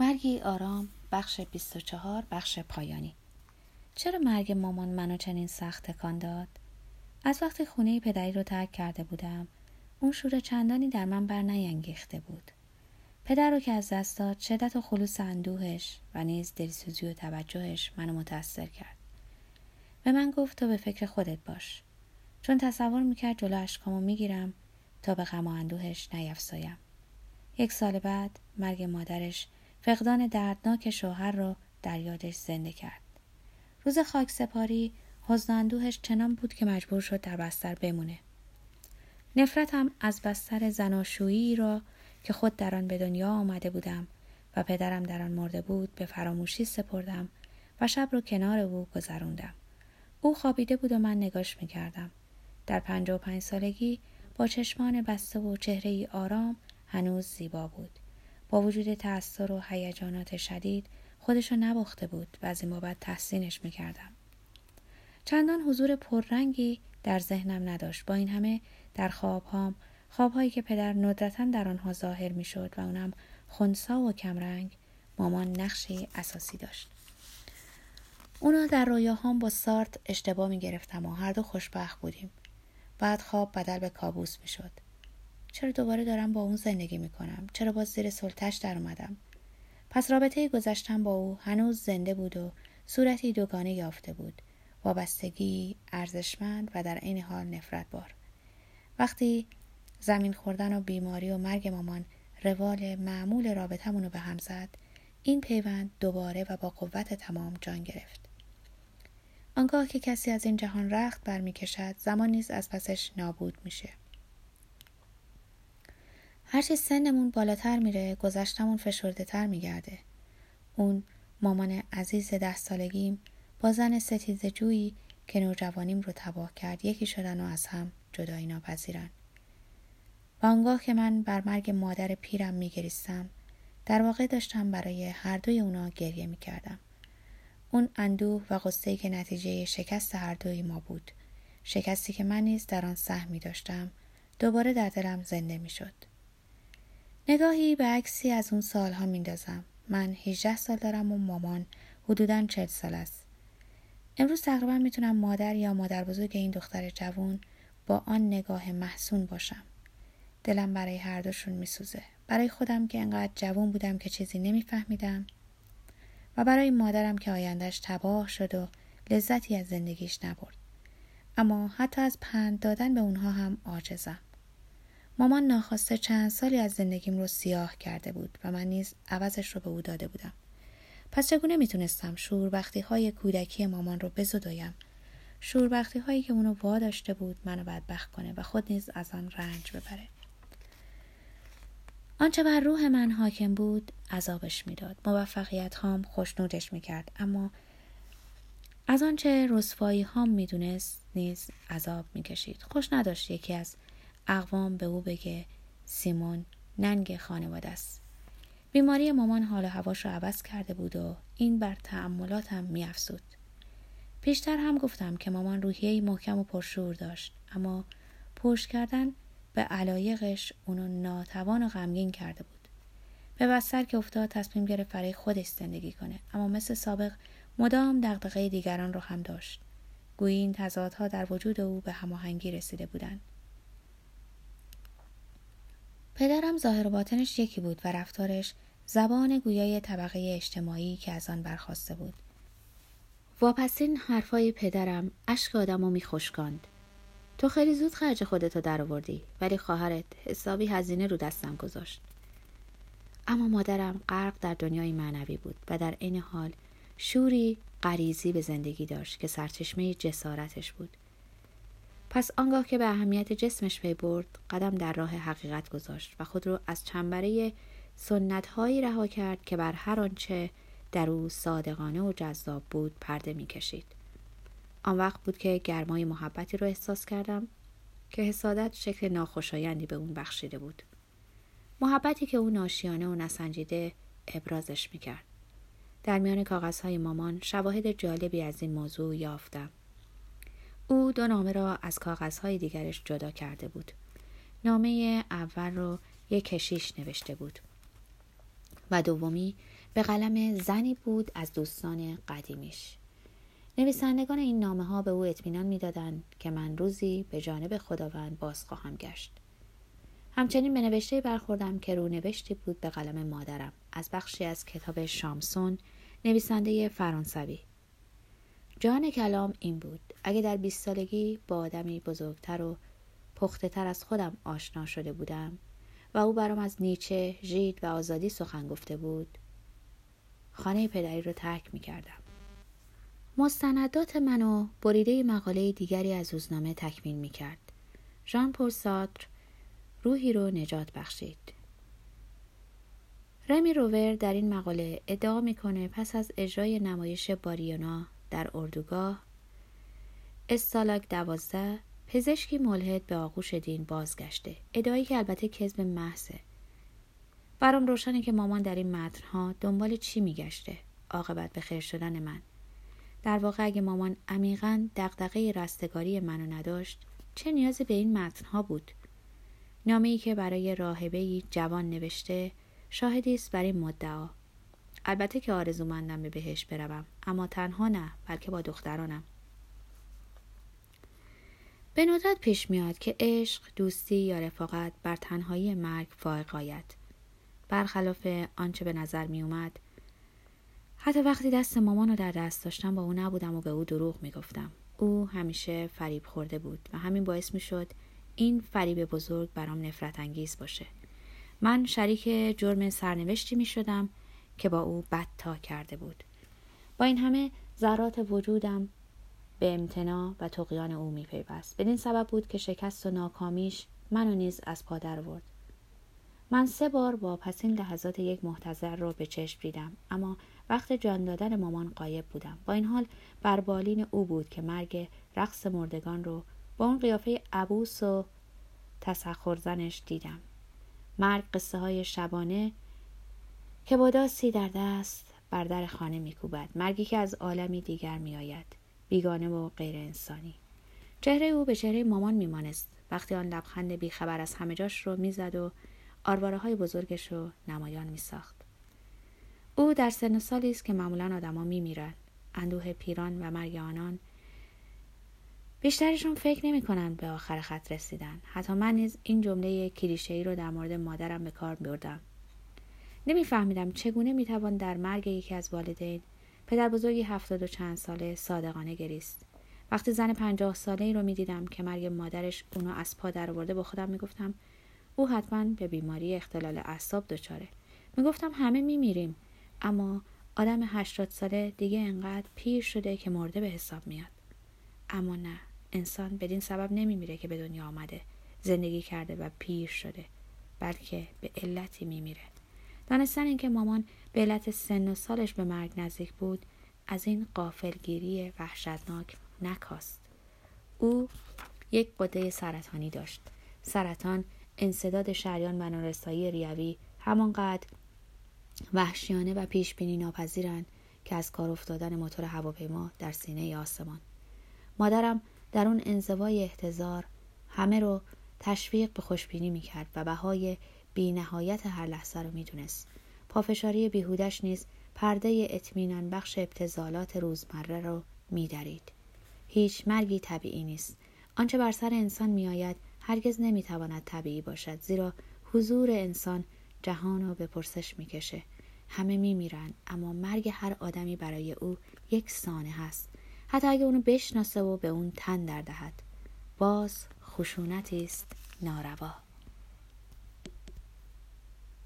مرگی آرام بخش 24 بخش پایانی. چرا مرگ مامان منو چنین سخت تکان داد؟ از وقتی خونه پدری رو ترک کرده بودم اون شور چندانی در من بر نینگیخته بود. پدر رو که از دست داد شدت و خلوص اندوهش و نیز دلسوزی و توجهش منو متأثر کرد. به من گفت تو به فکر خودت باش. چون تصور می‌کرد جلو اشکامو می‌گیرم تا به غم و اندوهش نیفزایم. یک سال بعد مرگ مادرش فقدان دردناک شوهر را در یادش زنده کرد. روز خاک سپاری حزن اندوهش چنان بود که مجبور شد در بستر بمونه. نفرتم از بستر زناشویی را که خود در آن به دنیا آمده بودم و پدرم در آن مرده بود به فراموشی سپردم و شب رو کنار او گذروندم. او خوابیده بود و من نگاش می‌کردم. در پنج و پنج سالگی با چشمان بسته و چهره ای آرام هنوز زیبا بود. با وجود تأثیر و هیجانات شدید خودشو نباخته بود و از این بابت تحسینش می‌کردم. چندان حضور پررنگی در ذهنم نداشت. با این همه در خوابهام خوابهایی که پدر ندرتا در آنها ظاهر می‌شد و اونم خونسا و کمرنگ مامان نقشی اساسی داشت. اونا در رویاهام با سارت اشتباه می گرفتم و هر دو خوشبخت بودیم. بعد خواب بدل به کابوس می شد. چرا دوباره دارم با اون زندگی می کنم؟ چرا باز زیر سلطش در اومدم؟ پس رابطه گذشتم با او هنوز زنده بود و صورتی دوگانه یافته بود. وابستگی ارزشمند و در عین حال نفرت بار. وقتی زمین خوردن و بیماری و مرگ مامان روال معمول رابطمون رو به هم زد این پیوند دوباره و با قوت تمام جان گرفت. آنگاه که کسی از این جهان رخت برمیکشد زمان نیز از پسش نابود میشه هرچی سنمون بالاتر میره گذشتمون فشرده تر میگرده. اون مامان عزیز ده سالگیم با زن ستیز جویی که نوجوانیم رو تباه کرد یکی شدن و از هم جدایی ناپذیرن. و آنگاه که من بر مرگ مادر پیرم میگریستم در واقع داشتم برای هر دوی اونا گریه می‌کردم. اون اندوه و غصه که نتیجه شکست هر دوی ما بود. شکستی که من نیز در آن سهمی داشتم دوباره در دلم زنده می‌شد. نگاهی به عکسی از اون سالها میندازم من 18 سال دارم و مامان حدودا 40 سال است امروز تقریبا می‌تونم مادر یا مادر بزرگ این دختر جوون با آن نگاه محسون باشم دلم برای هر دوشون میسوزه برای خودم که انقدر جوون بودم که چیزی نمیفهمیدم و برای مادرم که آیندهش تباه شد و لذتی از زندگیش نبرد. اما حتی از پند دادن به اونها هم عاجزم. مامان ناخواسته چند سالی از زندگیم رو سیاه کرده بود و من نیز عوضش رو به او داده بودم. پس چگونه می‌تونستم شوربختی های کودکی مامان رو بزدایم؟ شوربختی هایی که اونو واداشته بود منو بدبخت کنه و خود نیز از آن رنج ببره. آنچه بر روح من حاکم بود عذابش می‌داد. موفقیت هام خوشنودش می‌کرد. اما از آنچه رسوایی هام می‌دونست نیز عذاب می‌کشید. خوش نداشت یکی از اقوام به او بگه سیمون ننگ خانواده است. بیماری مامان حال و هواش رو عوض کرده بود و این بر تعملاتم میافزود. پیشتر هم گفتم که مامان روحیه محکم و پرشور داشت اما پشت کردن به علایقش اونو ناتوان و غمگین کرده بود. به بستر که افتاد تصمیم گرفت برای خودش زندگی کنه اما مثل سابق مدام دغدغه دیگران رو هم داشت. گویی این تضادها در وجود او به هماهنگی رسیده بودند. پدرم ظاهر و باطنش یکی بود و رفتارش زبان گویای طبقه اجتماعی که از آن برخواسته بود. واپسین حرفای پدرم اشک آدم و میخشکاند. تو خیلی زود خرج خودتو در آوردی ولی خواهرت حسابی هزینه رو دستم گذاشت. اما مادرم غرق در دنیای معنوی بود و در عین حال شوری غریزی به زندگی داشت که سرچشمه جسارتش بود. پس آنگاه که به اهمیت جسمش پی برد قدم در راه حقیقت گذاشت و خود رو از چنبره سنتهایی رها کرد که بر هر آنچه در او صادقانه و جذاب بود پرده می‌کشید آن وقت بود که گرمای محبتی رو احساس کردم که حسادت شکل ناخوشایندی به اون بخشیده بود. محبتی که او ناشیانه و نسنجیده ابرازش می‌کرد. در میان کاغذهای مامان شواهد جالبی از این موضوع یافتم. او دو نامه را از کاغذهای دیگرش جدا کرده بود. نامه اول رو یک کشیش نوشته بود و دومی به قلم زنی بود از دوستان قدیمیش. نویسندگان این نامه ها به او اطمینان می‌دادند که من روزی به جانب خداوند باز خواهم گشت. همچنین به نوشته برخوردم که رونوشتی بود به قلم مادرم از بخشی از کتاب شامسون نویسنده فرانسوی. جان کلام این بود اگه در بیست سالگی با آدمی بزرگتر و پخته تر از خودم آشنا شده بودم و او برام از نیچه، ژید و آزادی سخن گفته بود خانه پدری رو ترک می کردم. مستندات منو بریده مقاله دیگری از روزنامه تکمیل می کرد. ژان پل ساتر روحی رو نجات بخشید. رمی روور در این مقاله ادعا می‌کنه پس از اجرای نمایش باریونا در اردوگاه. استالاک دوازده پزشکی ملحد به آغوش دین بازگشته. ادعایی که البته کذب محضه. برام روشنه که مامان در این متنها دنبال چی میگشته؟ عاقبت به خیر شدن من. در واقع اگه مامان عمیقا دقدقه رستگاری منو نداشت چه نیازی به این متنها بود؟ نامه ای که برای راهبه جوان نوشته شاهدی است بر این مدعا. البته که آرزومندم به بهش بروم اما تنها نه بلکه با دخترانم به ندرت پیش میاد که عشق دوستی یا رفاقت بر تنهایی مرگ فائق آید برخلاف آنچه به نظر می اومد حتی وقتی دست مامان رو در دست داشتم با او نبودم و به او دروغ می گفتم. او همیشه فریب خورده بود و همین باعث می شد این فریب بزرگ برام نفرت انگیز باشه. من شریک جرم سرنوشتی می شدم که با او تا کرده بود. با این همه ذرات وجودم به امتناع و تقیان او می پیوست. بدین سبب بود که شکست و ناکامیش منو نیز از پا در ورد. من سه بار با پسین لحظات یک محتضر رو به چشم دیدم اما وقت جان دادن مامان قایب بودم با این حال بر بالین او بود که مرگ رقص مردگان رو با اون قیافه عبوس و تسخرزنش دیدم مرگ قصه های شبانه که با داستی در دست بر در خانه میکوبد مرگی که از عالمی دیگر میآید بیگانه و غیر انسانی. چهره او به چهره مامان میمانست. وقتی آن لبخند بیخبر از همه جاش رو می‌زد و آرواره های بزرگش رو نمایان میساخت. او در سن سالی است که معمولا آدما میمیرند اندوه پیران و مرگ آنان بیشترشون فکر نمی کنند به آخر خط رسیدن. حتی من نیز این جمله کلیشه ای رو در مورد مادرم به کار بردم. نمیفهمیدم چگونه می‌توان در مرگ یکی از والدین پدر بزرگی هفتاد و چند ساله صادقانه گریست. وقتی زن پنجاه ساله ای رو می‌دیدم که مرگ مادرش اونو از پا در آورده با خودم می‌گفتم او حتما به بیماری اختلال اعصاب دچاره. می‌گفتم همه میمیریم. اما آدم هشتاد ساله دیگه انقدر پیر شده که مرده به حساب میاد. اما نه انسان بدین سبب نمیمیره که به دنیا آمده زندگی کرده و پیر شده بلکه به علتی میمیره. دانستن اینکه مامان به علت سن و سالش به مرگ نزدیک بود از این قافلگیری وحشتناک نکاست. او یک قده سرطانی داشت. سرطان انصداد شریان منارستایی ریوی همانقدر وحشیانه و پیش بینی ناپذیرند که از کار افتادن موتور هواپیما در سینه آسمان. مادرم در اون انزوای احتضار همه رو تشویق به خوشبینی می‌کرد و بهای بی نهایت هر لحظه رو می‌دونست. پافشاری بیهودش نیز پرده اطمینان بخش ابتزالات روزمره رو میدرید. هیچ مرگی طبیعی نیست. آنچه بر سر انسان میآید هرگز نمی‌تواند طبیعی باشد زیرا حضور انسان جهان رو به پرسش می‌کشه. همه میمیرند اما مرگ هر آدمی برای او یک سانه هست حتی اگه اونو بشناسه و به اون تن در دهد. باز خشونتی است ناروا.